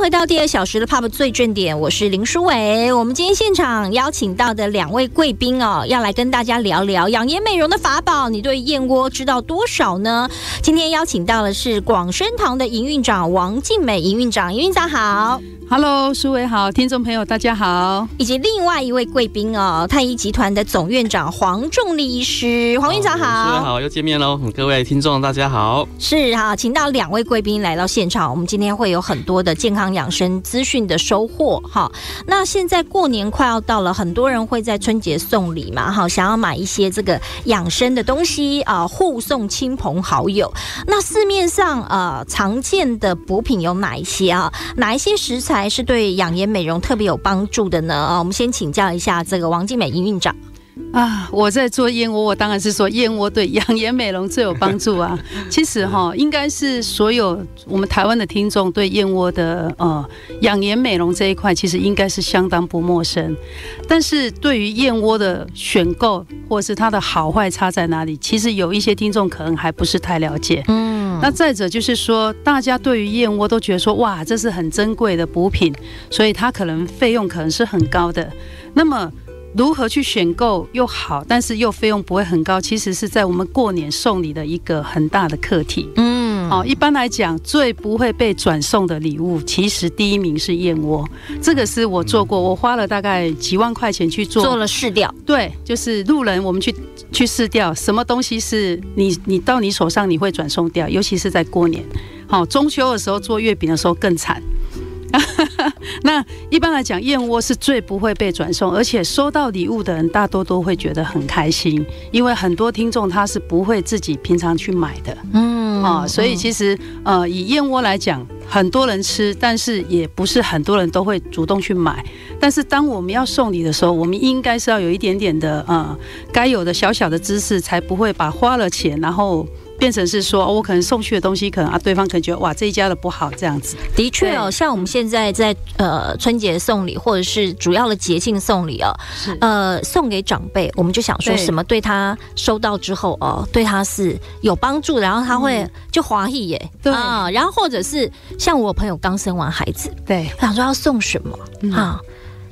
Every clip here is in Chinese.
回到第二小时的 Pub 最正点，我是林书伟。我们今天现场邀请到的两位贵宾哦，要来跟大家聊聊养颜美容的法宝。你对燕窝知道多少呢？今天邀请到的是广生堂的营运长王静美营运长，营运长好。Hello，苏伟好，听众朋友大家好，以及另外一位贵宾哦，太医集团的总院长黄仲立医师，黄院长好，好，又见面喽，各位听众大家好，是哈，请到两位贵宾来到现场，我们今天会有很多的健康养生资讯的收获哈。那现在过年快要到了，很多人会在春节送礼嘛哈，想要买一些这个养生的东西啊，护送亲朋好友。那市面上呃常见的补品有哪一些啊？哪一些食材？还是对养颜美容特别有帮助的呢？啊，我们先请教一下这个王静美营运长啊。我在做燕窝，我当然是说燕窝对养颜美容最有帮助啊。其实哈，应该是所有我们台湾的听众对燕窝的呃养颜美容这一块，其实应该是相当不陌生。但是对于燕窝的选购，或是它的好坏差在哪里，其实有一些听众可能还不是太了解。嗯。那再者就是说，大家对于燕窝都觉得说，哇，这是很珍贵的补品，所以它可能费用可能是很高的。那么，如何去选购又好，但是又费用不会很高，其实是在我们过年送礼的一个很大的课题。嗯，好，一般来讲，最不会被转送的礼物，其实第一名是燕窝。这个是我做过，我花了大概几万块钱去做，做了试调。对，就是路人我们去。去试掉什么东西是你你到你手上你会转送掉，尤其是在过年，好中秋的时候做月饼的时候更惨。那一般来讲，燕窝是最不会被转送，而且收到礼物的人大多都会觉得很开心，因为很多听众他是不会自己平常去买的，嗯啊，所以其实呃以燕窝来讲，很多人吃，但是也不是很多人都会主动去买。但是当我们要送礼的时候，我们应该是要有一点点的呃该有的小小的知识，才不会把花了钱然后。变成是说，我可能送去的东西，可能啊，对方可能觉得哇，这一家的不好，这样子。的确哦，像我们现在在呃春节送礼，或者是主要的节庆送礼哦，呃送给长辈，我们就想说什么对他收到之后哦，对他是有帮助，然后他会就华裔耶，对。啊，然后或者是像我朋友刚生完孩子，对，想说要送什么啊。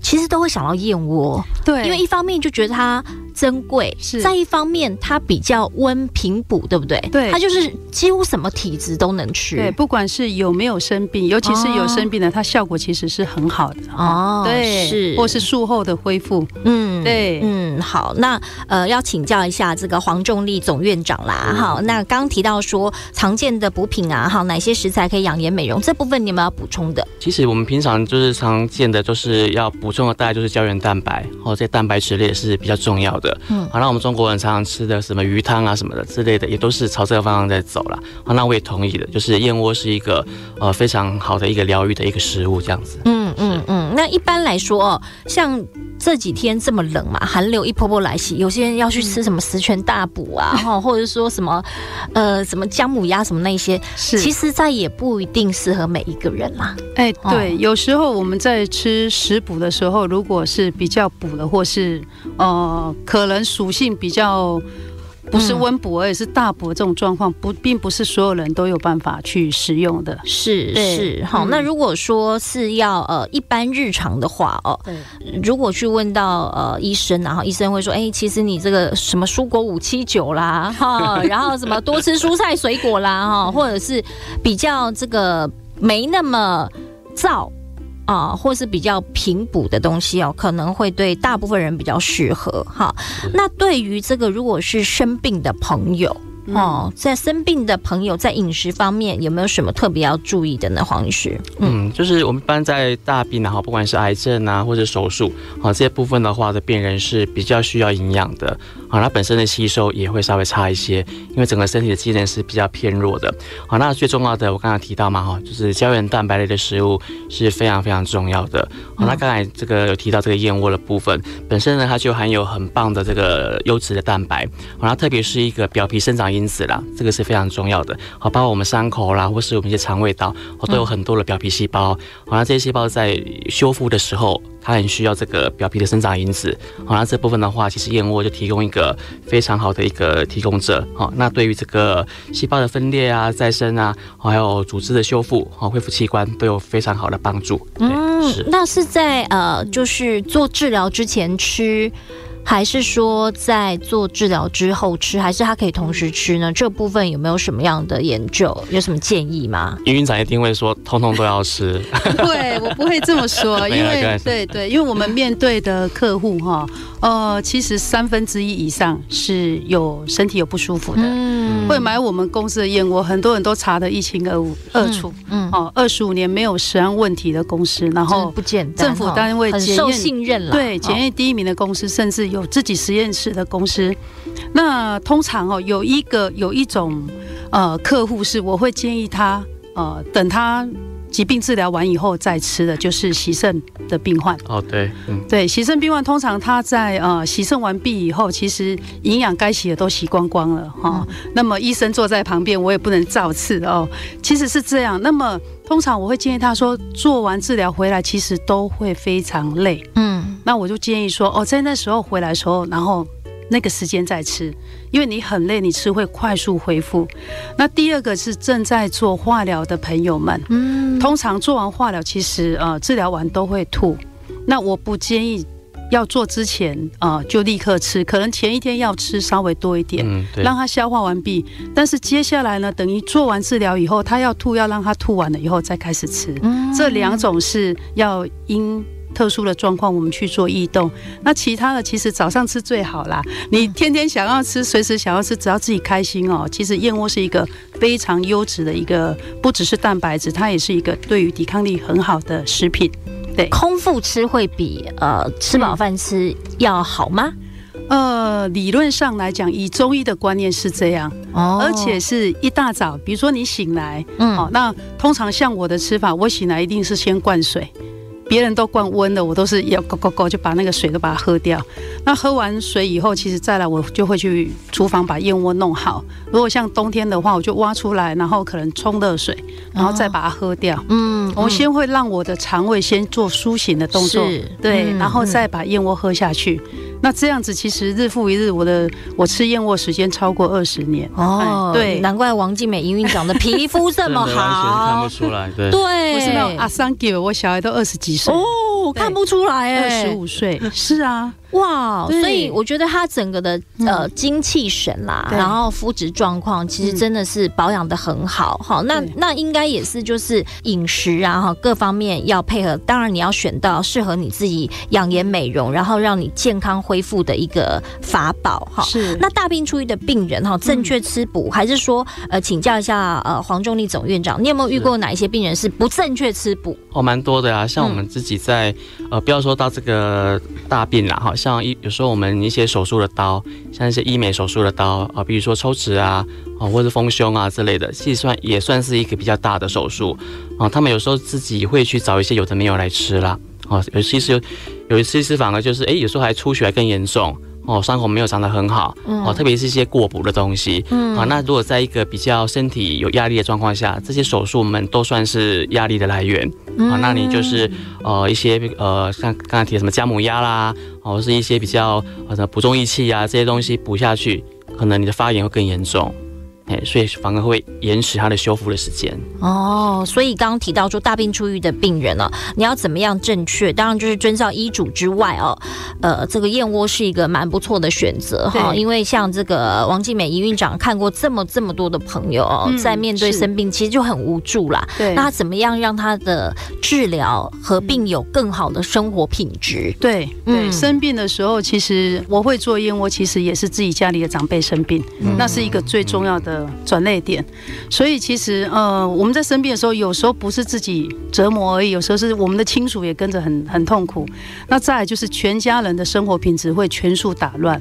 其实都会想到燕窝，对，因为一方面就觉得它珍贵，是；再一方面它比较温平补，对不对？对，它就是几乎什么体质都能吃，对，不管是有没有生病，尤其是有生病的，它效果其实是很好的哦。对，是，或是术后的恢复，嗯，对，嗯，好，那呃，要请教一下这个黄仲立总院长啦，好，那刚刚提到说常见的补品啊，好，哪些食材可以养颜美容？这部分你们要补充的？其实我们平常就是常见的，就是要补。补充的大概就是胶原蛋白，或者这些蛋白质类是比较重要的。嗯，好，那我们中国人常常吃的什么鱼汤啊什么的之类的，也都是朝这个方向在走了。好，那我也同意的，就是燕窝是一个呃非常好的一个疗愈的一个食物，这样子。嗯嗯嗯。那一般来说哦，像这几天这么冷嘛，寒流一波波来袭，有些人要去吃什么十全大补啊，哈、嗯，或者说什么呃什么姜母鸭什么那些，是其实再也不一定适合每一个人啦。哎，对，有时候我们在吃食补的时候，如果是比较补的，或是呃，可能属性比较。不是温补，而是大补这种状况，不，并不是所有人都有办法去食用的。是是，好。那如果说是要呃一般日常的话哦，如果去问到呃医生，然后医生会说，哎，其实你这个什么蔬果五七九啦，哈，然后什么多吃蔬菜水果啦，哈，或者是比较这个没那么燥。啊，或是比较平补的东西哦，可能会对大部分人比较适合哈。那对于这个如果是生病的朋友。哦，在生病的朋友在饮食方面有没有什么特别要注意的呢？黄医师，嗯，就是我们一般在大病然后不管是癌症啊或者手术啊这些部分的话的病人是比较需要营养的啊，它本身的吸收也会稍微差一些，因为整个身体的机能是比较偏弱的。好，那最重要的我刚刚提到嘛哈，就是胶原蛋白类的食物是非常非常重要的。好，那刚才这个有提到这个燕窝的部分，本身呢它就含有很棒的这个优质的蛋白，好，那特别是一个表皮生长液。因子啦，这个是非常重要的。好，包括我们伤口啦，或是我们一些肠胃道，都有很多的表皮细胞。好，那这些细胞在修复的时候，它很需要这个表皮的生长因子。好，那这部分的话，其实燕窝就提供一个非常好的一个提供者。好，那对于这个细胞的分裂啊、再生啊，还有组织的修复、好恢复器官，都有非常好的帮助。嗯，是。那是在呃，就是做治疗之前吃。还是说在做治疗之后吃，还是它可以同时吃呢？这部分有没有什么样的研究？有什么建议吗？营运长一定会说，通通都要吃。对，我不会这么说，因为对对，因为我们面对的客户哈，呃，其实三分之一以上是有身体有不舒服的，嗯，会买我们公司的燕窝，很多人都查的一清二二楚，嗯，哦，二十五年没有食安问题的公司，然后不简单，政府单位很受信任了，对，检验第一名的公司，甚至有。有自己实验室的公司，那通常哦，有一个有一种呃客户是，我会建议他呃，等他疾病治疗完以后再吃的，就是洗肾的病患。哦，对，嗯，对，洗肾病患通常他在呃洗肾完毕以后，其实营养该洗的都洗光光了哈、哦。那么医生坐在旁边，我也不能造次哦。其实是这样。那么通常我会建议他说，做完治疗回来，其实都会非常累。嗯。那我就建议说，哦，在那时候回来的时候，然后那个时间再吃，因为你很累，你吃会快速恢复。那第二个是正在做化疗的朋友们，嗯，通常做完化疗，其实呃治疗完都会吐。那我不建议要做之前啊、呃、就立刻吃，可能前一天要吃稍微多一点，嗯，对，让它消化完毕。但是接下来呢，等于做完治疗以后，他要吐，要让他吐完了以后再开始吃。嗯，这两种是要因。特殊的状况，我们去做异动。那其他的其实早上吃最好啦。你天天想要吃，随时想要吃，只要自己开心哦。其实燕窝是一个非常优质的一个，不只是蛋白质，它也是一个对于抵抗力很好的食品。对，空腹吃会比呃吃饱饭吃要好吗？呃，理论上来讲，以中医的观念是这样哦，而且是一大早，比如说你醒来，嗯，好，那通常像我的吃法，我醒来一定是先灌水。别人都灌温的，我都是要咕咕咕就把那个水都把它喝掉。那喝完水以后，其实再来我就会去厨房把燕窝弄好。如果像冬天的话，我就挖出来，然后可能冲热水，然后再把它喝掉。嗯，我先会让我的肠胃先做苏醒的动作，对，然后再把燕窝喝下去。那这样子其实日复一日，我的我吃燕窝时间超过二十年哦，对，难怪王静美营运长的皮肤这么好，完全看不出来，对，对，我是那种阿桑给我小孩都二十几岁哦，看不出来哎，二十五岁，是啊。哇，所以我觉得他整个的呃精气神啦，然后肤质状况其实真的是保养的很好哈。那那应该也是就是饮食啊哈各方面要配合，当然你要选到适合你自己养颜美容，然后让你健康恢复的一个法宝哈。是。那大病初愈的病人哈，正确吃补，还是说呃请教一下呃黄仲立总院长，你有没有遇过哪一些病人是不正确吃补？哦，蛮多的啊，像我们自己在呃不要说到这个大病啦好。像一有时候我们一些手术的刀，像一些医美手术的刀啊，比如说抽脂啊，啊或者丰胸啊之类的，计算也算是一个比较大的手术啊。他们有时候自己会去找一些有的没有来吃啦，啊，有其是有有一些是反而就是哎，有时候还出血还更严重。哦，伤口没有长得很好，哦，特别是一些过补的东西，嗯，啊，那如果在一个比较身体有压力的状况下，这些手术我们都算是压力的来源，啊，那你就是呃一些呃像刚才提的什么加母鸭啦，哦是一些比较呃补中益气啊这些东西补下去，可能你的发炎会更严重。所以反而会延迟它的修复的时间哦。所以刚刚提到说大病初愈的病人呢，你要怎么样正确？当然就是遵照医嘱之外哦。呃，这个燕窝是一个蛮不错的选择哈，因为像这个王静美营运长看过这么这么多的朋友哦，在面对生病其实就很无助啦。对，那怎么样让他的治疗合并有更好的生活品质？对，对，生病的时候其实我会做燕窝，其实也是自己家里的长辈生病，那是一个最重要的。转捩点，所以其实呃，我们在生病的时候，有时候不是自己折磨而已，有时候是我们的亲属也跟着很很痛苦。那再来就是全家人的生活品质会全数打乱，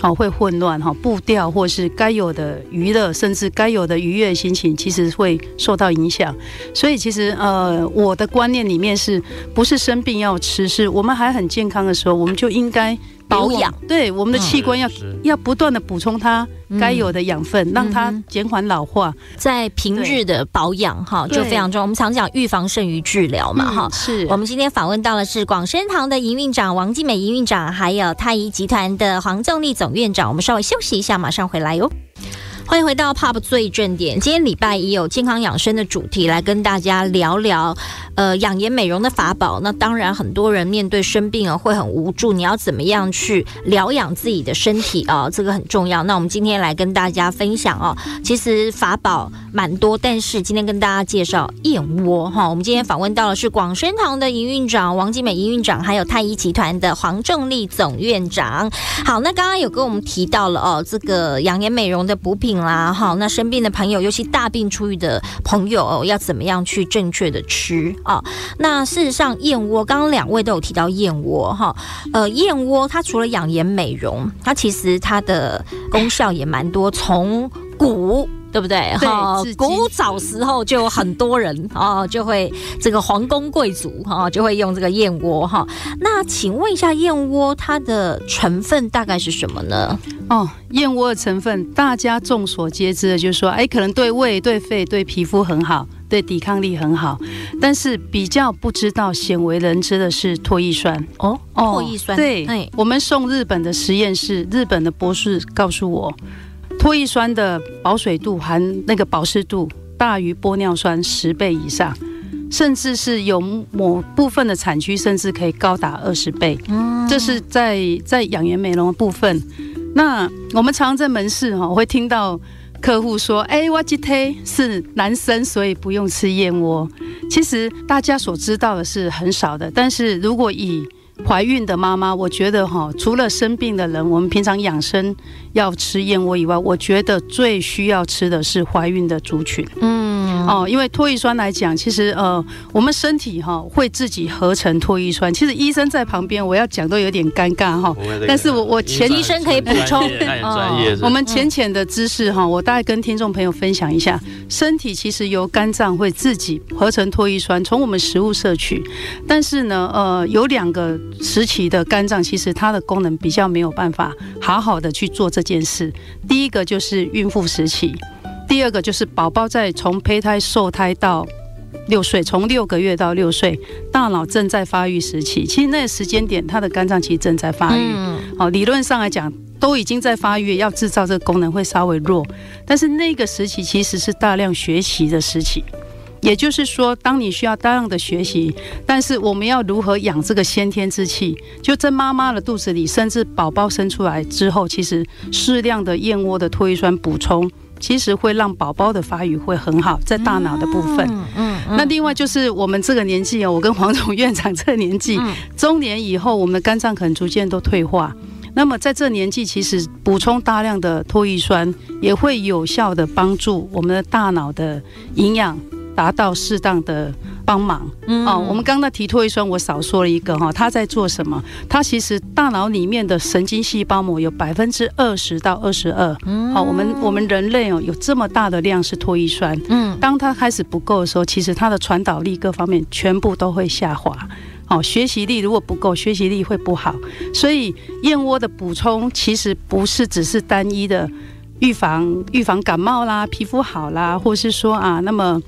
好，会混乱哈，步调或是该有的娱乐，甚至该有的愉悦心情，其实会受到影响。所以其实呃，我的观念里面是不是生病要吃，是我们还很健康的时候，我们就应该。保养，对我们的器官要、嗯、要不断的补充它该有的养分，嗯、让它减缓老化。在平日的保养哈就非常重要。我们常讲预防胜于治疗嘛哈、嗯。是我们今天访问到的是广生堂的营运长王继美营运长，还有太医集团的黄仲立总院长。我们稍微休息一下，马上回来哟。欢迎回到 POP 最正点。今天礼拜一有健康养生的主题来跟大家聊聊，呃，养颜美容的法宝。那当然，很多人面对生病啊，会很无助。你要怎么样去疗养自己的身体啊？这个很重要。那我们今天来跟大家分享哦，其实法宝蛮多，但是今天跟大家介绍燕窝哈。我们今天访问到的是广生堂的营运长王金美营运长，还有太医集团的黄正丽总院长。好，那刚刚有跟我们提到了哦，这个养颜美容的补品。啦，哈，那生病的朋友，尤其大病初愈的朋友，要怎么样去正确的吃啊？那事实上，燕窝，刚刚两位都有提到燕窝哈，呃，燕窝它除了养颜美容，它其实它的功效也蛮多，从骨。对不对？哈，古早时候就有很多人啊，就会这个皇宫贵族哈，就会用这个燕窝哈。那请问一下，燕窝它的成分大概是什么呢？哦，燕窝的成分大家众所皆知的，就是说，哎，可能对胃、对肺、对皮肤很好，对抵抗力很好。但是比较不知道、鲜为人知的是唾液酸哦，唾液酸。对，我们送日本的实验室，日本的博士告诉我。唾液酸的保水度含那个保湿度大于玻尿酸十倍以上，甚至是有某部分的产区甚至可以高达二十倍。嗯，这是在在养颜美容的部分。那我们常常在门市哈，会听到客户说：“哎，我今天是男生，所以不用吃燕窝。”其实大家所知道的是很少的，但是如果以怀孕的妈妈，我觉得哈，除了生病的人，我们平常养生要吃燕窝以外，我觉得最需要吃的是怀孕的族群。嗯，哦，因为唾液酸来讲，其实呃，我们身体哈会自己合成唾液酸。其实医生在旁边，我要讲都有点尴尬哈。但是我我前医生可以补充，我们浅浅的知识哈，我大概跟听众朋友分享一下，身体其实由肝脏会自己合成唾液酸，从我们食物摄取。但是呢，呃，有两个。时期的肝脏其实它的功能比较没有办法好好的去做这件事。第一个就是孕妇时期，第二个就是宝宝在从胚胎受胎到六岁，从六个月到六岁，大脑正在发育时期。其实那个时间点，他的肝脏其实正在发育。好，理论上来讲都已经在发育，要制造这个功能会稍微弱。但是那个时期其实是大量学习的时期。也就是说，当你需要大量的学习，但是我们要如何养这个先天之气？就在妈妈的肚子里，甚至宝宝生出来之后，其实适量的燕窝的唾液酸补充，其实会让宝宝的发育会很好，在大脑的部分。嗯嗯。那另外就是我们这个年纪哦，我跟黄总院长这个年纪，中年以后，我们的肝脏可能逐渐都退化。那么在这年纪，其实补充大量的唾液酸，也会有效的帮助我们的大脑的营养。达到适当的帮忙。嗯，哦，我们刚刚提唾液酸，我少说了一个哈，它在做什么？它其实大脑里面的神经细胞膜有百分之二十到二十二。嗯，好，我们我们人类哦，有这么大的量是唾液酸。嗯，当它开始不够的时候，其实它的传导力各方面全部都会下滑。好，学习力如果不够，学习力会不好。所以燕窝的补充其实不是只是单一的预防预防感冒啦、皮肤好啦，或是说啊，那么。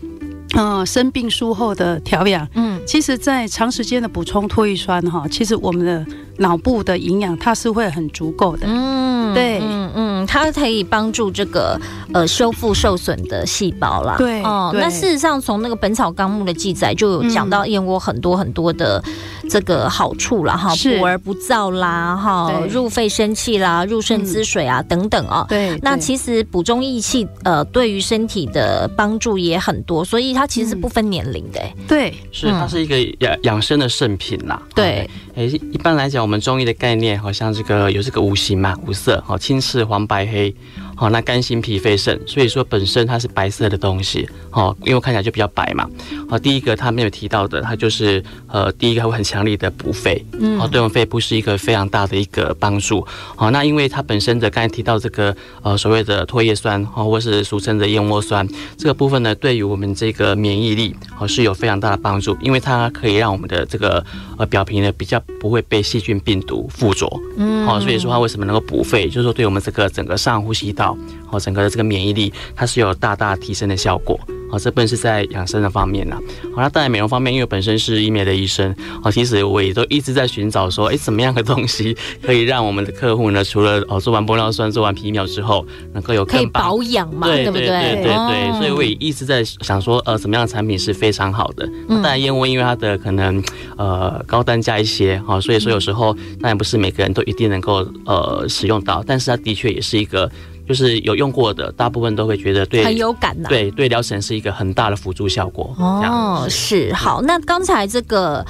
嗯、呃，生病术后的调养，嗯，其实，在长时间的补充唾液酸哈，其实我们的脑部的营养它是会很足够的，嗯，对，嗯嗯，它可以帮助这个呃修复受损的细胞啦，对，哦，那事实上从那个《本草纲目》的记载就有讲到燕窝很多很多的。这个好处啦，哈，补而不燥啦，哈，入肺生气啦，入肾滋水啊，嗯、等等啊、哦。对，那其实补中益气，呃，对于身体的帮助也很多，所以它其实是不分年龄的。对，是它是一个养养生的圣品啦。对，哎，一般来讲，我们我们中医的概念好像这个有这个五行嘛，五色，好，青赤黄白黑，好，那肝心脾肺肾，所以说本身它是白色的东西。哦，因为看起来就比较白嘛。好，第一个他没有提到的，它就是呃，第一个会很强力的补肺，嗯，哦，对我们肺部是一个非常大的一个帮助。好，那因为它本身的刚才提到这个呃所谓的唾液酸，哦，或是俗称的燕窝酸，这个部分呢，对于我们这个免疫力哦是有非常大的帮助，因为它可以让我们的这个呃表皮呢比较不会被细菌病毒附着，嗯，好，所以说它为什么能够补肺，就是说对我们这个整个上呼吸道，哦，整个的这个免疫力，它是有大大提升的效果。哦，这部分是在养生的方面啦。好，那当然美容方面，因为本身是医美的医生，哦，其实我也都一直在寻找说，哎，怎么样的东西可以让我们的客户呢，除了哦做完玻尿酸、做完皮秒之后，能够有可以保养嘛，对不对？对对对，对，对，所以我也一直在想说，呃，什么样的产品是非常好的。当然燕窝因为它的可能呃高单价一些，哦，所以说有时候当然不是每个人都一定能够呃使用到，但是它的确也是一个。就是有用过的，大部分都会觉得对，很有感呐、啊。对对，疗程是一个很大的辅助效果。哦，是好。那刚才这个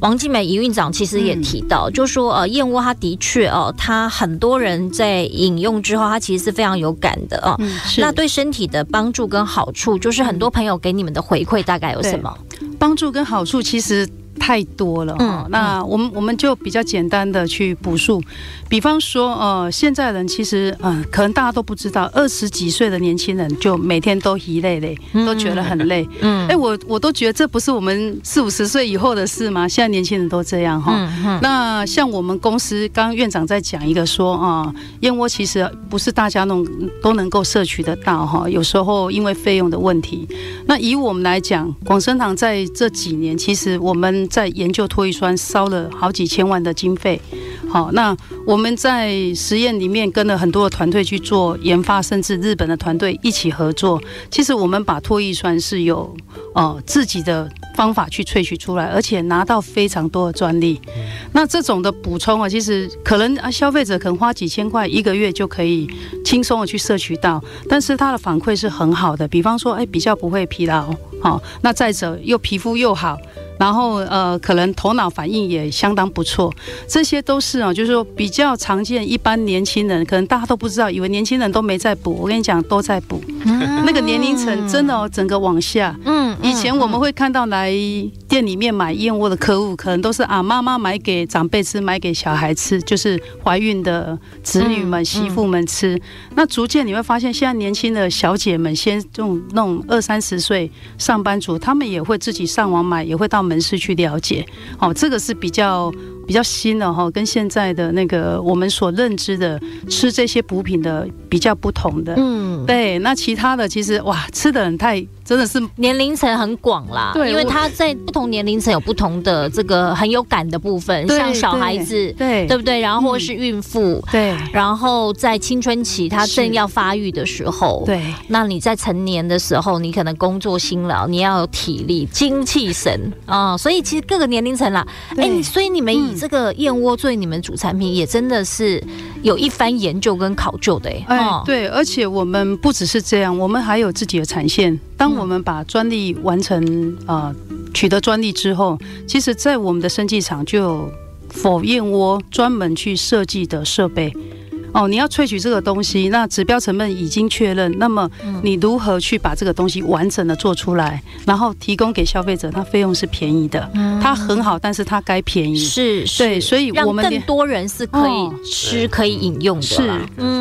王静美营运长其实也提到，嗯、就说呃，燕窝它的确哦，它很多人在饮用之后，它其实是非常有感的哦。嗯、那对身体的帮助跟好处，就是很多朋友给你们的回馈大概有什么？帮助跟好处其实。太多了，嗯，那我们我们就比较简单的去补述，比方说，呃，现在人其实，嗯、呃，可能大家都不知道，二十几岁的年轻人就每天都疲累累，都觉得很累，嗯，哎、欸，我我都觉得这不是我们四五十岁以后的事吗？现在年轻人都这样哈，那像我们公司，刚刚院长在讲一个说啊，燕窝其实不是大家弄都能够摄取得到哈，有时候因为费用的问题，那以我们来讲，广生堂在这几年，其实我们在研究脱异酸烧了好几千万的经费，好，那我们在实验里面跟了很多的团队去做研发，甚至日本的团队一起合作。其实我们把脱异酸是有呃自己的方法去萃取出来，而且拿到非常多的专利。那这种的补充啊，其实可能啊消费者可能花几千块一个月就可以轻松的去摄取到，但是它的反馈是很好的。比方说，哎，比较不会疲劳，好，那再者又皮肤又好。然后呃，可能头脑反应也相当不错，这些都是啊，就是说比较常见。一般年轻人可能大家都不知道，以为年轻人都没在补。我跟你讲，都在补。嗯、那个年龄层真的哦，整个往下。嗯。以前我们会看到来店里面买燕窝的客户，可能都是啊妈妈买给长辈吃，买给小孩吃，就是怀孕的子女们、媳妇们吃。那逐渐你会发现，现在年轻的小姐们，先这种那种二三十岁上班族，他们也会自己上网买，也会到。门市去了解，哦，这个是比较比较新的哈，跟现在的那个我们所认知的吃这些补品的比较不同的，嗯，对，那其他的其实哇，吃的人太。真的是年龄层很广啦，对，因为他在不同年龄层有不同的这个很有感的部分，像小孩子，对，对。不对？然后或是孕妇，对，然后在青春期他正要发育的时候，对，那你在成年的时候，你可能工作辛劳，你要有体力、精气神啊，所以其实各个年龄层啦，哎，所以你们以这个燕窝作为你们主产品，也真的是有一番研究跟考究的，哎，对，而且我们不只是这样，我们还有自己的产线，当。我们把专利完成，呃，取得专利之后，其实，在我们的生技厂就有 for 燕窝专门去设计的设备。哦，你要萃取这个东西，那指标成本已经确认，那么你如何去把这个东西完整的做出来，然后提供给消费者？它费用是便宜的，它很好，但是它该便宜。是，是，对，所以我们更多人是可以吃、可以饮用的。是，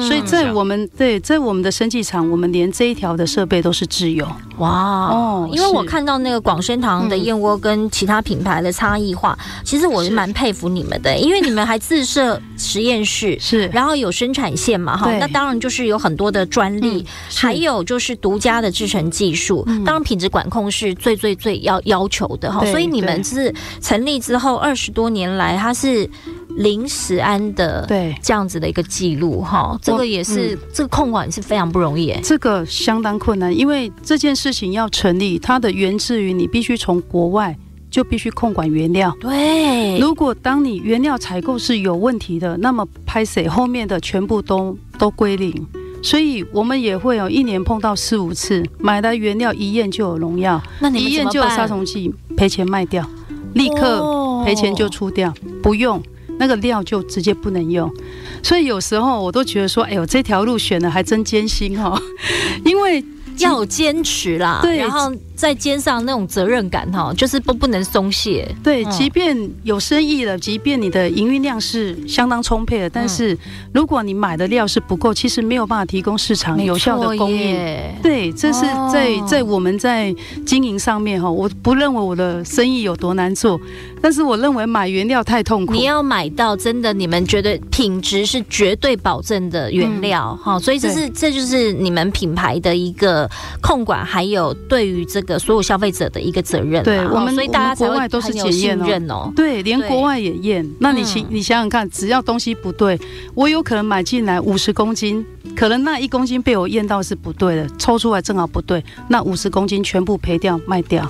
所以在我们对在我们的生技厂，我们连这一条的设备都是自有。哇。哦，因为我看到那个广生堂的燕窝跟其他品牌的差异化，其实我是蛮佩服你们的，因为你们还自设实验室，是，然后有生产线嘛，哈，那当然就是有很多的专利，还有就是独家的制成技术，当然品质管控是最最最要要求的哈，所以你们是成立之后二十多年来，它是零食安的，对。这样子的一个记录哈，这个也是这个控管是非常不容易，这个相当困难，因为这件事情要成立，它的源自于你必须从国外。就必须控管原料。对，如果当你原料采购是有问题的，那么拍谁后面的全部都都归零。所以我们也会有一年碰到四五次，买来原料一验就有农药，那你一验就有杀虫剂，赔钱卖掉，立刻赔钱就出掉，不用那个料就直接不能用。所以有时候我都觉得说，哎呦，这条路选的还真艰辛哦，因为。要有坚持啦，对，然后在肩上那种责任感哈，就是不不能松懈。对，即便有生意了，即便你的营运量是相当充沛的，但是如果你买的料是不够，其实没有办法提供市场有效的供应。对，这是在在我们在经营上面哈，我不认为我的生意有多难做，但是我认为买原料太痛苦。你要买到真的你们觉得品质是绝对保证的原料哈，所以这是这就是你们品牌的一个控管，还有对于这个所有消费者的一个责任。对，我们所以大家国外都是检验哦。对，连国外也验。那你想你想想看，只要东西不对，我有可能买进来五十公斤，可能那一公斤被我验到是不对的，抽出来正好不对，那五十公斤全部赔掉卖掉。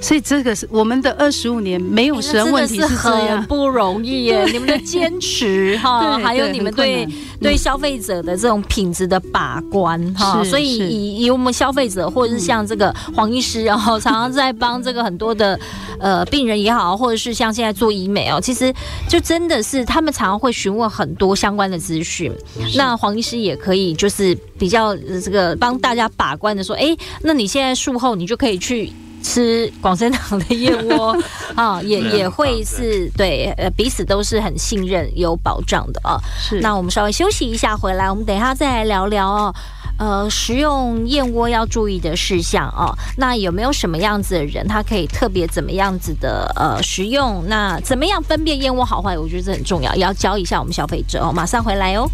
所以这个是我们的二十五年没有食安问题是这样，是很不容易耶。你们的坚持 哈，还有你们对对消费者的这种品质的把关哈。所以以以我们消费者或者是像这个黄医师然后常常在帮这个很多的呃病人也好，或者是像现在做医美哦，其实就真的是他们常常会询问很多相关的资讯。那黄医师也可以就是比较这个帮大家把关的说，哎，那你现在术后你就可以去。吃广生堂的燕窝 啊，也也会是对，呃，彼此都是很信任、有保障的啊。是，那我们稍微休息一下，回来我们等一下再来聊聊哦。呃，食用燕窝要注意的事项哦。那有没有什么样子的人，他可以特别怎么样子的呃食用？那怎么样分辨燕窝好坏？我觉得这很重要，也要教一下我们消费者哦。马上回来哦。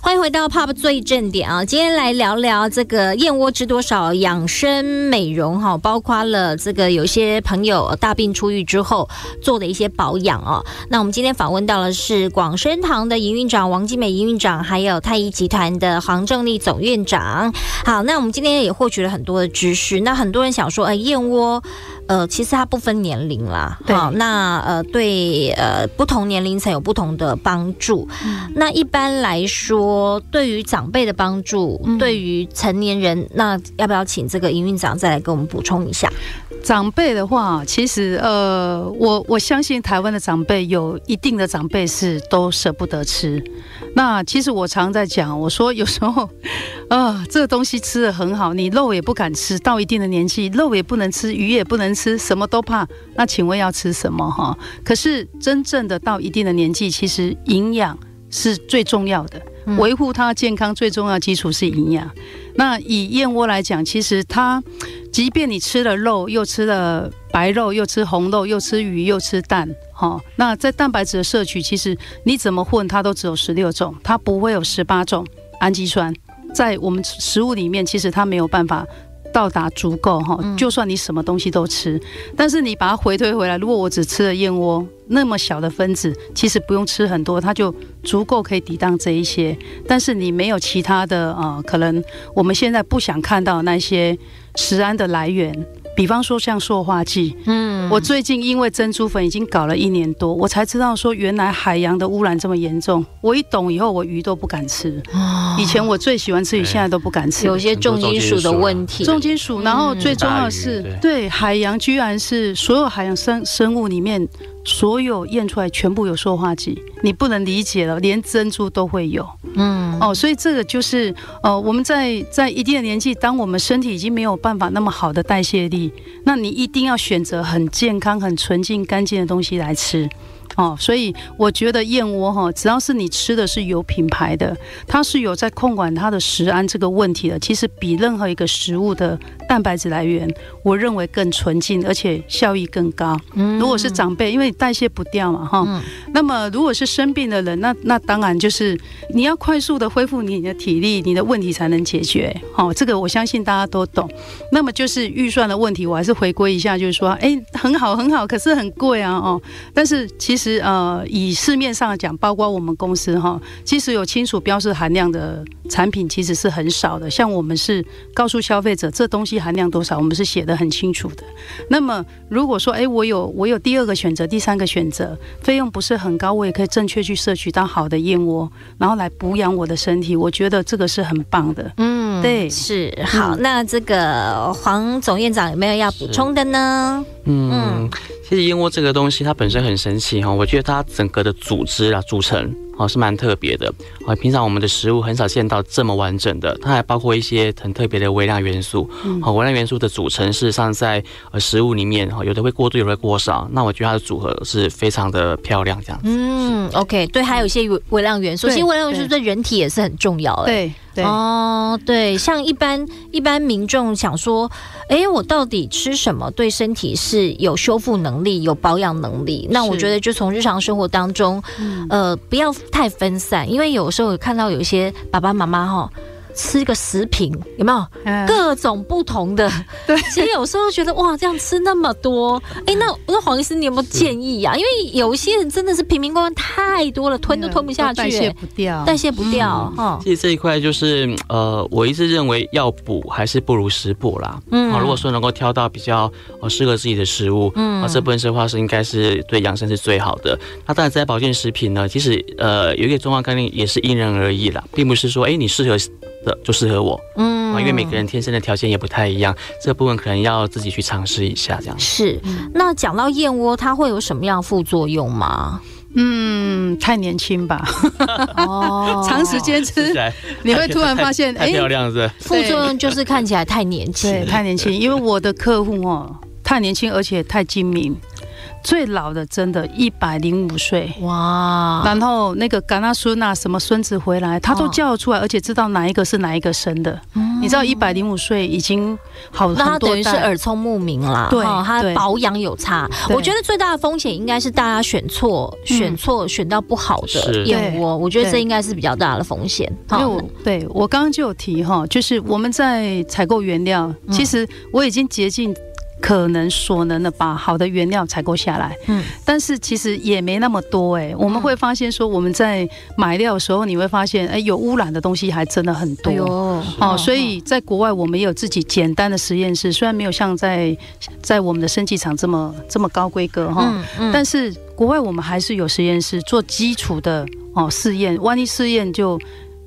欢迎回到 POP 最正点啊！今天来聊聊这个燕窝知多少养生美容哈，包括了这个有些朋友大病初愈之后做的一些保养哦。那我们今天访问到的是广生堂的营运长王金美营运长，还有太医集团的黄正丽总院长。好，那我们今天也获取了很多的知识。那很多人想说，哎，燕窝。呃，其实它不分年龄啦，好，那呃，对呃，不同年龄层有不同的帮助。嗯、那一般来说，对于长辈的帮助，嗯、对于成年人，那要不要请这个营运长再来给我们补充一下？长辈的话，其实呃，我我相信台湾的长辈有一定的长辈是都舍不得吃。那其实我常在讲，我说有时候啊、呃，这个东西吃的很好，你肉也不敢吃，到一定的年纪，肉也不能吃，鱼也不能吃，什么都怕。那请问要吃什么哈？可是真正的到一定的年纪，其实营养是最重要的，维护它健康最重要基础是营养。那以燕窝来讲，其实它。即便你吃了肉，又吃了白肉，又吃红肉，又吃鱼，又吃蛋，哈，那在蛋白质的摄取，其实你怎么混，它都只有十六种，它不会有十八种氨基酸，在我们食物里面，其实它没有办法。到达足够哈，就算你什么东西都吃，但是你把它回推回来，如果我只吃了燕窝那么小的分子，其实不用吃很多，它就足够可以抵挡这一些。但是你没有其他的啊、呃，可能我们现在不想看到那些食安的来源。比方说像塑化剂，嗯，我最近因为珍珠粉已经搞了一年多，我才知道说原来海洋的污染这么严重。我一懂以后，我鱼都不敢吃。以前我最喜欢吃鱼，现在都不敢吃。有些重金属的问题，重金属。然后最重要的是，对海洋居然是所有海洋生生物里面。所有验出来全部有塑化剂，你不能理解了，连珍珠都会有。嗯，哦，所以这个就是，呃，我们在在一定的年纪，当我们身体已经没有办法那么好的代谢力，那你一定要选择很健康、很纯净、干净的东西来吃。哦，所以我觉得燕窝哈，只要是你吃的是有品牌的，它是有在控管它的食安这个问题的，其实比任何一个食物的蛋白质来源，我认为更纯净，而且效益更高。嗯，如果是长辈，因为代谢不掉嘛，哈，嗯，那么如果是生病的人，那那当然就是你要快速的恢复你的体力，你的问题才能解决。好，这个我相信大家都懂。那么就是预算的问题，我还是回归一下，就是说，哎，很好很好，可是很贵啊，哦，但是其实。是呃，以市面上讲，包括我们公司哈，其实有亲属标示含量的产品其实是很少的。像我们是告诉消费者这东西含量多少，我们是写得很清楚的。那么如果说哎，我有我有第二个选择，第三个选择，费用不是很高，我也可以正确去摄取到好的燕窝，然后来补养我的身体。我觉得这个是很棒的。嗯，对，是好。那这个黄总院长有没有要补充的呢？嗯。嗯其实燕窝这个东西它本身很神奇哈，我觉得它整个的组织啊组成哦，是蛮特别的。啊，平常我们的食物很少见到这么完整的，它还包括一些很特别的微量元素。好，微量元素的组成事实上在呃食物里面，哈，有的会过多，有的会过少。那我觉得它的组合是非常的漂亮，这样子。嗯，OK，对，还有一些微量元素，其实微量元素对人体也是很重要的。对。对哦，对，像一般一般民众想说，哎，我到底吃什么对身体是有修复能力、有保养能力？那我觉得就从日常生活当中，呃，不要太分散，因为有时候看到有一些爸爸妈妈哈。吃一个食品有没有各种不同的？对，其实有时候觉得哇，这样吃那么多，哎，那那黄医师你有没有建议呀？因为有一些人真的是瓶瓶罐罐太多了，吞都吞不下去，代谢不掉，代谢不掉哈。其实这一块就是呃，我一直认为要补还是不如食补啦。嗯，啊如果说能够挑到比较呃适合自己的食物，嗯，啊这部分的话是应该是对养生是最好的。那当然在保健食品呢，其实呃有一个重要概念也是因人而异啦，并不是说哎你适合。的就适合我，嗯，因为每个人天生的条件也不太一样，这部分可能要自己去尝试一下，这样是。那讲到燕窝，它会有什么样副作用吗？嗯，太年轻吧。哦，长时间吃，你会突然发现，哎，漂亮是。副作用就是看起来太年轻，太年轻。因为我的客户哦，太年轻，而且太精明。最老的真的一百零五岁哇，然后那个甘纳孙啊，什么孙子回来，他都叫得出来，而且知道哪一个是哪一个生的。你知道一百零五岁已经好很多，那他等于是耳聪目明啦。对，他保养有差。我觉得最大的风险应该是大家选错，选错选到不好的燕窝。我觉得这应该是比较大的风险。因为我对我刚刚就有提哈，就是我们在采购原料，其实我已经竭尽。可能所能的把好的原料采购下来，嗯，但是其实也没那么多哎、欸。我们会发现说，我们在买料的时候，你会发现，哎，有污染的东西还真的很多。哦，所以在国外我们也有自己简单的实验室，虽然没有像在在我们的生技厂这么这么高规格哈，但是国外我们还是有实验室做基础的哦试验，万一试验就。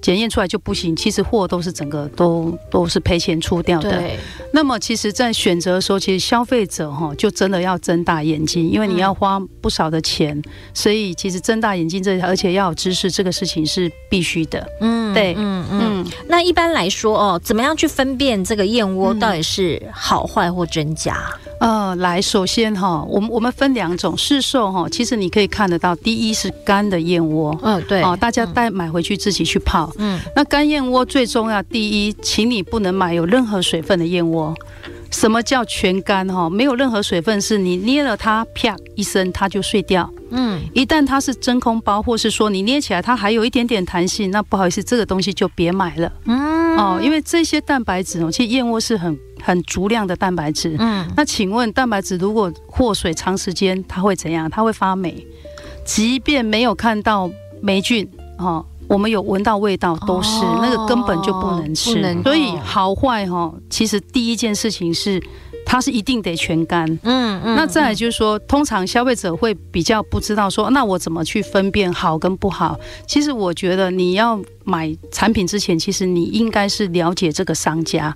检验出来就不行，其实货都是整个都都是赔钱出掉的。对。那么其实，在选择的时候，其实消费者哈就真的要睁大眼睛，因为你要花不少的钱，嗯、所以其实睁大眼睛这而且要有知识，这个事情是必须的。嗯，对，嗯嗯。那一般来说哦，怎么样去分辨这个燕窝到底是好坏或真假？呃，来，首先哈，我们我们分两种市售哈，其实你可以看得到，第一是干的燕窝，嗯，对，哦，大家带买回去自己去泡，嗯，那干燕窝最重要，第一，请你不能买有任何水分的燕窝。什么叫全干哈？没有任何水分，是你捏了它，啪一声它就碎掉。嗯，一旦它是真空包，或是说你捏起来它还有一点点弹性，那不好意思，这个东西就别买了。嗯，哦，因为这些蛋白质哦，其实燕窝是很很足量的蛋白质。嗯，那请问蛋白质如果祸水长时间，它会怎样？它会发霉。即便没有看到霉菌，哦。我们有闻到味道，都是、哦、那个根本就不能吃。能所以好坏哈，其实第一件事情是，它是一定得全干。嗯嗯。那再来就是说，通常消费者会比较不知道说，那我怎么去分辨好跟不好？其实我觉得你要买产品之前，其实你应该是了解这个商家，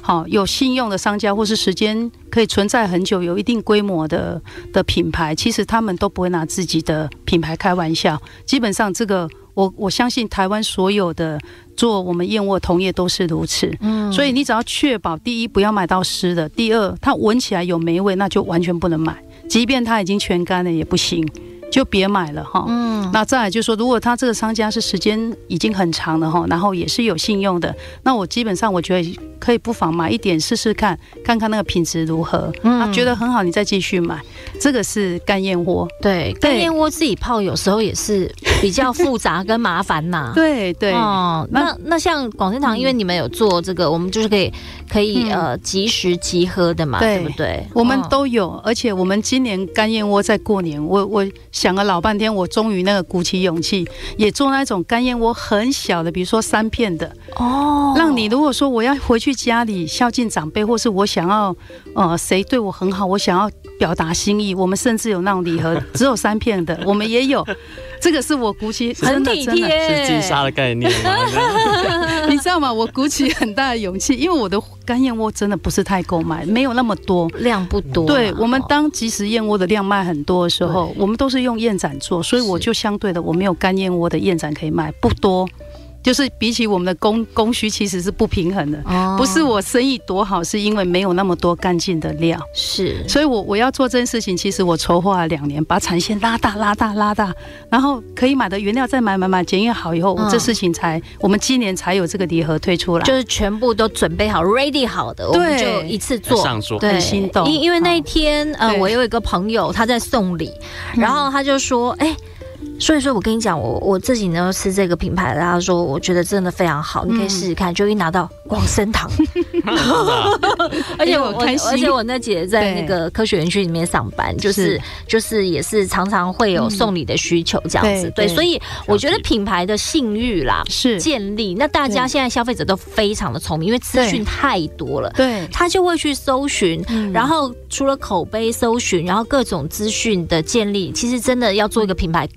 好有信用的商家，或是时间可以存在很久、有一定规模的的品牌，其实他们都不会拿自己的品牌开玩笑。基本上这个。我我相信台湾所有的做我们燕窝同业都是如此，嗯，所以你只要确保第一不要买到湿的，第二它闻起来有霉味，那就完全不能买，即便它已经全干了也不行。就别买了哈，嗯，那再来就是说，如果他这个商家是时间已经很长了哈，然后也是有信用的，那我基本上我觉得可以不妨买一点试试看，看看那个品质如何，嗯，觉得很好，你再继续买。这个是干燕窝，对，干燕窝自己泡有时候也是比较复杂跟麻烦呐，对对，哦，那那像广生堂，因为你们有做这个，我们就是可以可以呃即食即喝的嘛，对不对？我们都有，而且我们今年干燕窝在过年，我我。想了老半天，我终于那个鼓起勇气，也做那种干燕窝很小的，比如说三片的哦，让你如果说我要回去家里孝敬长辈，或是我想要呃谁对我很好，我想要表达心意。我们甚至有那种礼盒，只有三片的，我们也有。这个是我鼓起 很体贴，是金沙的概念吗？你知道吗？我鼓起很大的勇气，因为我的干燕窝真的不是太够买，没有那么多，量不多。对，我们当即食燕窝的量卖很多的时候，我们都是用燕盏做，所以我就相对的我没有干燕窝的燕盏可以卖，不多。就是比起我们的供供需，其实是不平衡的。哦，不是我生意多好，是因为没有那么多干净的料。是，所以我我要做这件事情，其实我筹划了两年，把产线拉大、拉大、拉大，然后可以买的原料再买买买，检验好以后，这事情才我们今年才有这个礼盒推出来，就是全部都准备好、ready 好的，我们就一次做。上桌，很心动。因因为那一天，呃，我有一个朋友他在送礼，然后他就说，哎。所以说，我跟你讲，我我自己呢吃这个品牌，大家说我觉得真的非常好，你可以试试看。就一拿到广生堂，而且我而且我那姐在那个科学园区里面上班，就是就是也是常常会有送礼的需求这样子。对，所以我觉得品牌的信誉啦是。建立，那大家现在消费者都非常的聪明，因为资讯太多了，对，他就会去搜寻，然后除了口碑搜寻，然后各种资讯的建立，其实真的要做一个品牌。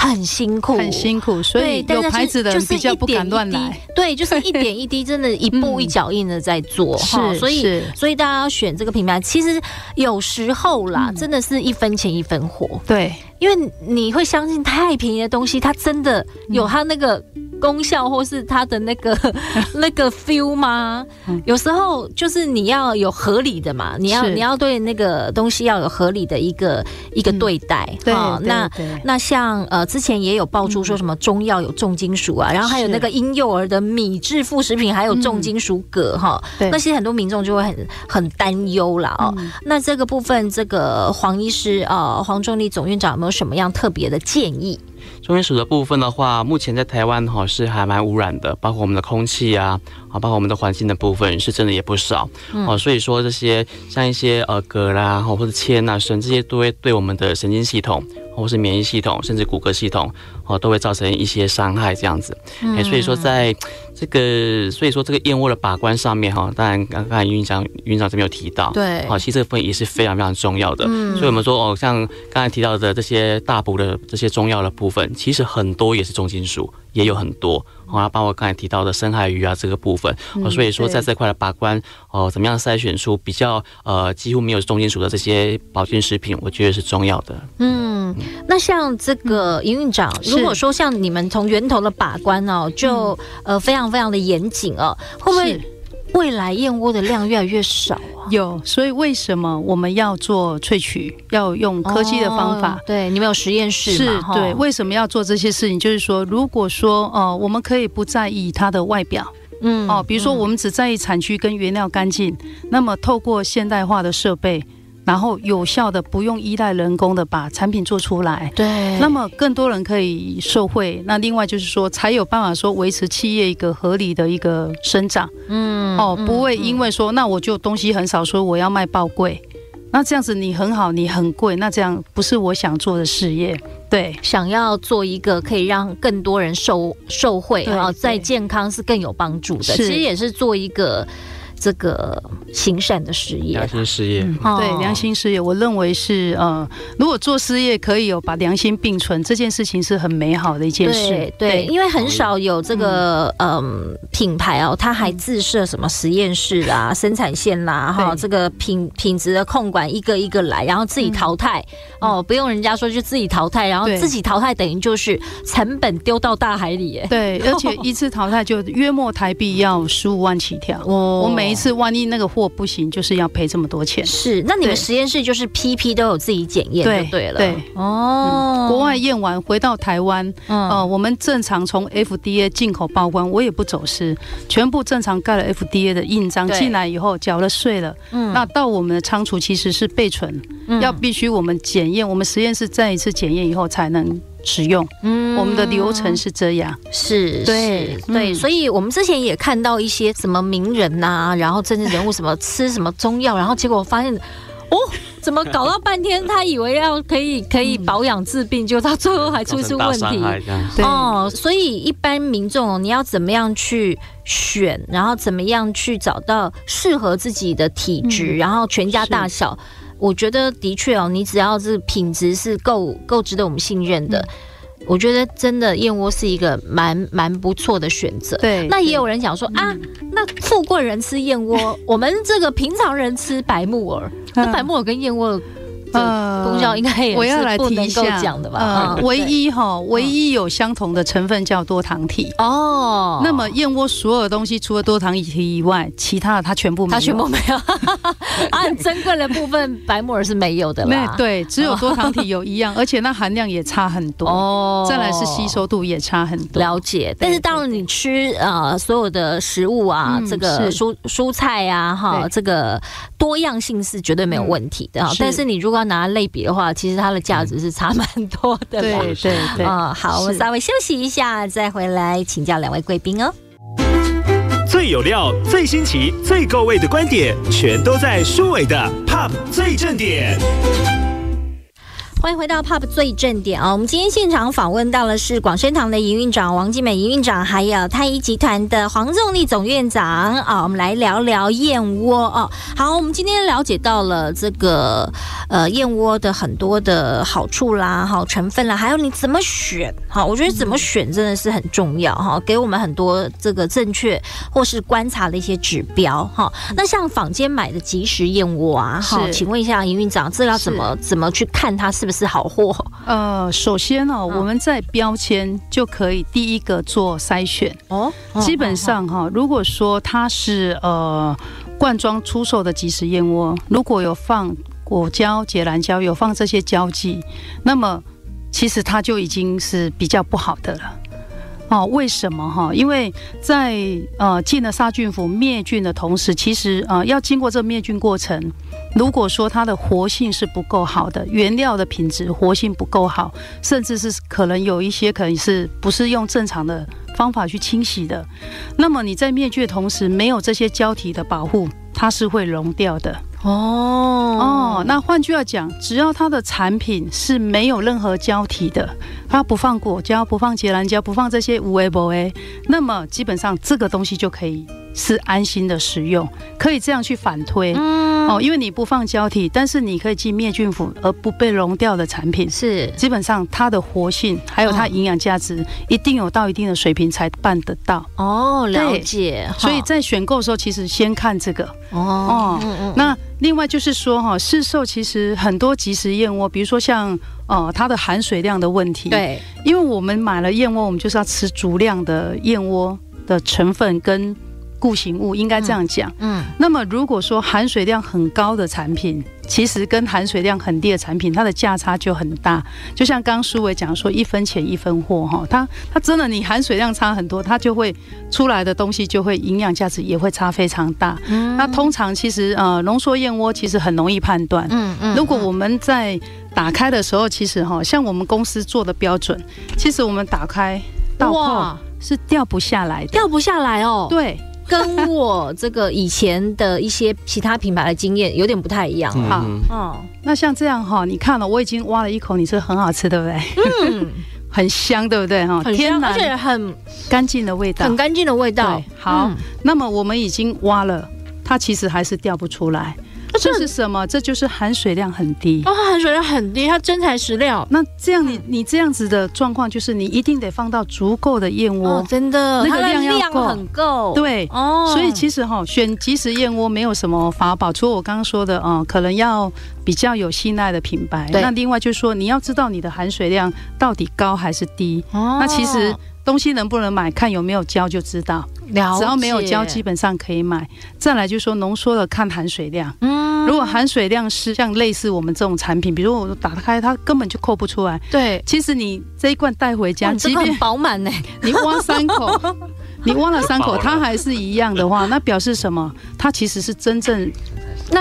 很辛苦，很辛苦，所以有牌子的比较不敢乱来。对，就是一点一滴，真的，一步一脚印的在做。是，所以，所以大家要选这个品牌，其实有时候啦，真的是一分钱一分货。对，因为你会相信太便宜的东西，它真的有它那个。功效或是它的那个 那个 feel 吗？有时候就是你要有合理的嘛，你要你要对那个东西要有合理的一个一个对待。对，那那像呃之前也有爆出说什么中药有重金属啊，然后还有那个婴幼儿的米制副食品还有重金属铬哈，那些很多民众就会很很担忧了哦。那这个部分，这个黄医师啊，黄仲立总院长有没有什么样特别的建议？重金属的部分的话，目前在台湾哈是还蛮污染的，包括我们的空气啊，啊，包括我们的环境的部分是真的也不少，哦、嗯，所以说这些像一些呃镉啦，或者铅呐、砷这些都会对我们的神经系统，或是免疫系统，甚至骨骼系统，哦，都会造成一些伤害这样子。嗯、欸，所以说在这个，所以说这个燕窝的把关上面哈，当然刚刚云长云长这边有提到，对，好，其实这个部分也是非常非常重要的。嗯，所以我们说哦，像刚才提到的这些大补的这些中药的部分，其实很多也是重金属，也有很多。啊，包括刚才提到的深海鱼啊这个部分，嗯、所以说在这块的把关，哦、呃，怎么样筛选出比较呃几乎没有重金属的这些保健食品，我觉得是重要的。嗯，那像这个营运长，嗯、如果说像你们从源头的把关哦，就、嗯、呃非常非常的严谨哦，会不会？未来燕窝的量越来越少啊，有，所以为什么我们要做萃取，要用科技的方法？哦、对，你们有实验室是，对，为什么要做这些事情？就是说，如果说，呃，我们可以不在意它的外表，嗯，哦，比如说我们只在意产区跟原料干净，嗯、那么透过现代化的设备。然后有效的不用依赖人工的把产品做出来，对，那么更多人可以受惠。那另外就是说，才有办法说维持企业一个合理的一个生长，嗯，哦，不会因为说那我就东西很少，说我要卖爆贵，那这样子你很好，你很贵，那这样不是我想做的事业。对，想要做一个可以让更多人受受惠，然后在健康是更有帮助的，其实也是做一个。这个行善的事业，良心事业，嗯、对良心事业，我认为是呃，如果做事业可以有把良心并存，这件事情是很美好的一件事。对，对，因为很少有这个嗯、呃、品牌哦，它还自设什么实验室啦、生产线啦，哈，这个品品质的控管一个一个来，然后自己淘汰、嗯、哦，不用人家说就自己淘汰，然后自己淘汰等于就是成本丢到大海里，哎，对，而且 一次淘汰就约莫台币要十五万起跳，哦，我每。每一次万一那个货不行，就是要赔这么多钱。是，那你们实验室就是批批都有自己检验，对对了。对哦、嗯，国外验完回到台湾，嗯、呃，我们正常从 FDA 进口报关，我也不走私，全部正常盖了 FDA 的印章进来以后缴了税了。嗯，那到我们的仓储其实是备存，嗯、要必须我们检验，我们实验室再一次检验以后才能。使用，嗯，我们的流程是这样，是，对，对，所以我们之前也看到一些什么名人呐，然后政治人物什么吃什么中药，然后结果发现，哦，怎么搞到半天，他以为要可以 可以保养治病，就到最后还出出问题，哦，所以一般民众你要怎么样去选，然后怎么样去找到适合自己的体质，然后全家大小。我觉得的确哦，你只要是品质是够够值得我们信任的。嗯我觉得真的燕窝是一个蛮蛮不错的选择。对，那也有人讲说啊，那富贵人吃燕窝，我们这个平常人吃白木耳，那白木耳跟燕窝。呃，功效应该也是不能够讲的吧？呃，唯一哈，唯一有相同的成分叫多糖体哦。那么燕窝所有的东西，除了多糖体以外，其他的它全部没有，它全部没有。啊，很珍贵的部分，白木耳是没有的啦。对，只有多糖体有一样，而且那含量也差很多哦。再来是吸收度也差很多。了解，但是当然你吃呃所有的食物啊，这个蔬蔬菜啊，哈，这个多样性是绝对没有问题的。但是你如果要拿类比的话，其实它的价值是差蛮多的。对对对，啊，好，我们稍微休息一下，再回来请教两位贵宾哦。最有料、最新奇、最够味的观点，全都在书伟的 Pop 最正点。欢迎回到 Pop 最正点哦！我们今天现场访问到的是广生堂的营运长王继美营运长，还有太一集团的黄仲立总院长啊！我们来聊聊燕窝哦。好，我们今天了解到了这个呃燕窝的很多的好处啦，好成分啦，还有你怎么选哈？我觉得怎么选真的是很重要哈，给我们很多这个正确或是观察的一些指标哈。那像坊间买的即食燕窝啊，好，请问一下营运长，这要怎么怎么去看它是不是好货？呃，首先呢、我们在标签就可以第一个做筛选哦。基本上哈、哦，如果说它是呃罐装出售的即食燕窝，如果有放果胶、解兰胶，有放这些胶剂，那么其实它就已经是比较不好的了。哦，为什么哈？因为在呃进了杀菌服灭菌的同时，其实呃要经过这灭菌过程。如果说它的活性是不够好的，原料的品质活性不够好，甚至是可能有一些可能是不是用正常的方法去清洗的，那么你在灭菌的同时没有这些胶体的保护，它是会溶掉的。哦哦，那换句话讲，只要它的产品是没有任何胶体的，它不放果胶、不放结兰胶、不放这些无 A 不 A，那么基本上这个东西就可以是安心的食用，可以这样去反推。嗯、哦，因为你不放胶体，但是你可以进灭菌府而不被溶掉的产品，是基本上它的活性还有它营养价值一定有到一定的水平才办得到。哦，了解。所以在选购的时候，其实先看这个。哦，哦嗯嗯，那。另外就是说哈，市售其实很多即食燕窝，比如说像呃它的含水量的问题。对，因为我们买了燕窝，我们就是要吃足量的燕窝的成分跟固形物，应该这样讲。嗯。嗯，那么如果说含水量很高的产品，其实跟含水量很低的产品，它的价差就很大。就像刚苏伟讲说，一分钱一分货哈，它它真的你含水量差很多，它就会出来的东西就会营养价值也会差非常大。嗯，那通常其实呃浓缩燕窝其实很容易判断。嗯嗯。如果我们在打开的时候，其实哈像我们公司做的标准，其实我们打开倒扣是掉不下来的，掉不下来哦。对。跟我这个以前的一些其他品牌的经验有点不太一样哈。哦，那像这样哈，你看了，我已经挖了一口，你说很好吃，对不对？嗯，很香，对不对？哈，很香，而且很干净的味道，很干净的味道。好，那么我们已经挖了，它其实还是掉不出来。这是什么？这就是含水量很低哦，它含水量很低，它真材实料。那这样你你这样子的状况，就是你一定得放到足够的燕窝，哦，真的，那个量要够，很够。对，哦，所以其实哈，选即食燕窝没有什么法宝，除了我刚刚说的，嗯，可能要比较有信赖的品牌。那另外就是说，你要知道你的含水量到底高还是低。哦，那其实。东西能不能买，看有没有胶就知道。只要没有胶，基本上可以买。再来就是说浓缩的看含水量。嗯。如果含水量是像类似我们这种产品，比如我打开它根本就扣不出来。对。其实你这一罐带回家，即便饱满呢，你挖三口，你挖了三口，它还是一样的话，那表示什么？它其实是真正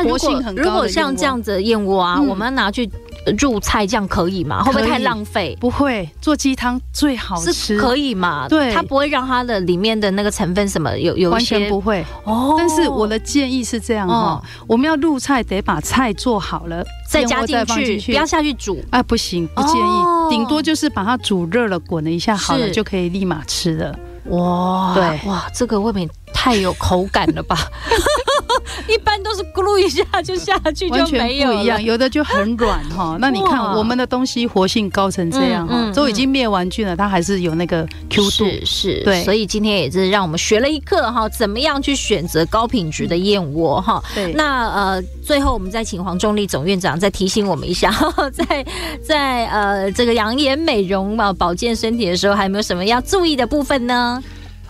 活性很高的。如果像这样子的燕窝啊，我们要拿去。入菜这样可以吗？会不会太浪费？不会，做鸡汤最好吃，是可以嘛？对，它不会让它的里面的那个成分什么有有完全不会哦。但是我的建议是这样哈，我们要入菜得把菜做好了再加进去，不要下去煮。哎，不行，不建议，顶多就是把它煮热了，滚了一下好了就可以立马吃了。哇，对哇，这个未免太有口感了吧？一般都是咕噜一下就下去就没有，一样，有的就很软哈。那你看我们的东西活性高成这样哈，都已经灭完菌了，它还是有那个 Q 度。是是，对。所以今天也是让我们学了一课哈，怎么样去选择高品质的燕窝哈。对。那呃，最后我们再请黄仲立总院长再提醒我们一下，在 在呃这个养颜美容嘛，保健身体的时候，还有没有什么要注意的部分呢？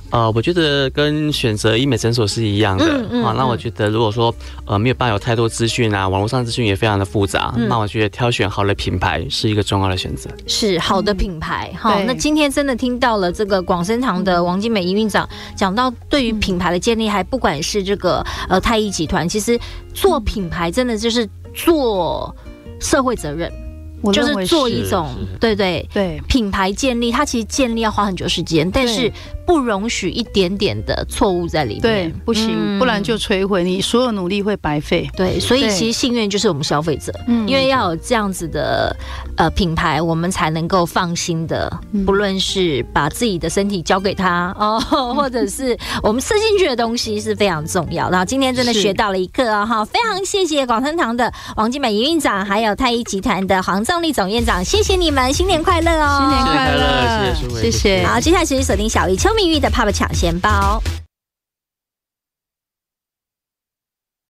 呃，我觉得跟选择医美诊所是一样的啊、嗯嗯哦。那我觉得，如果说呃没有办法有太多资讯啊，网络上资讯也非常的复杂，嗯、那我觉得挑选好的品牌是一个重要的选择。是好的品牌哈。那今天真的听到了这个广生堂的王金美营运长讲到，对于品牌的建立，还不管是这个呃太医集团，其实做品牌真的就是做社会责任。就是做一种对对对品牌建立，它其实建立要花很久时间，但是不容许一点点的错误在里面，对，不行，不然就摧毁你所有努力会白费。对，所以其实信愿就是我们消费者，因为要有这样子的呃品牌，我们才能够放心的，不论是把自己的身体交给他哦，或者是我们吃进去的东西是非常重要。然后今天真的学到了一课啊哈，非常谢谢广生堂的王金美营运长，还有太一集团的黄仲立总院长，谢谢你们，新年快乐哦！新年快乐，谢谢，谢谢。好，接下来继续锁定小鱼邱明玉的泡泡抢先包。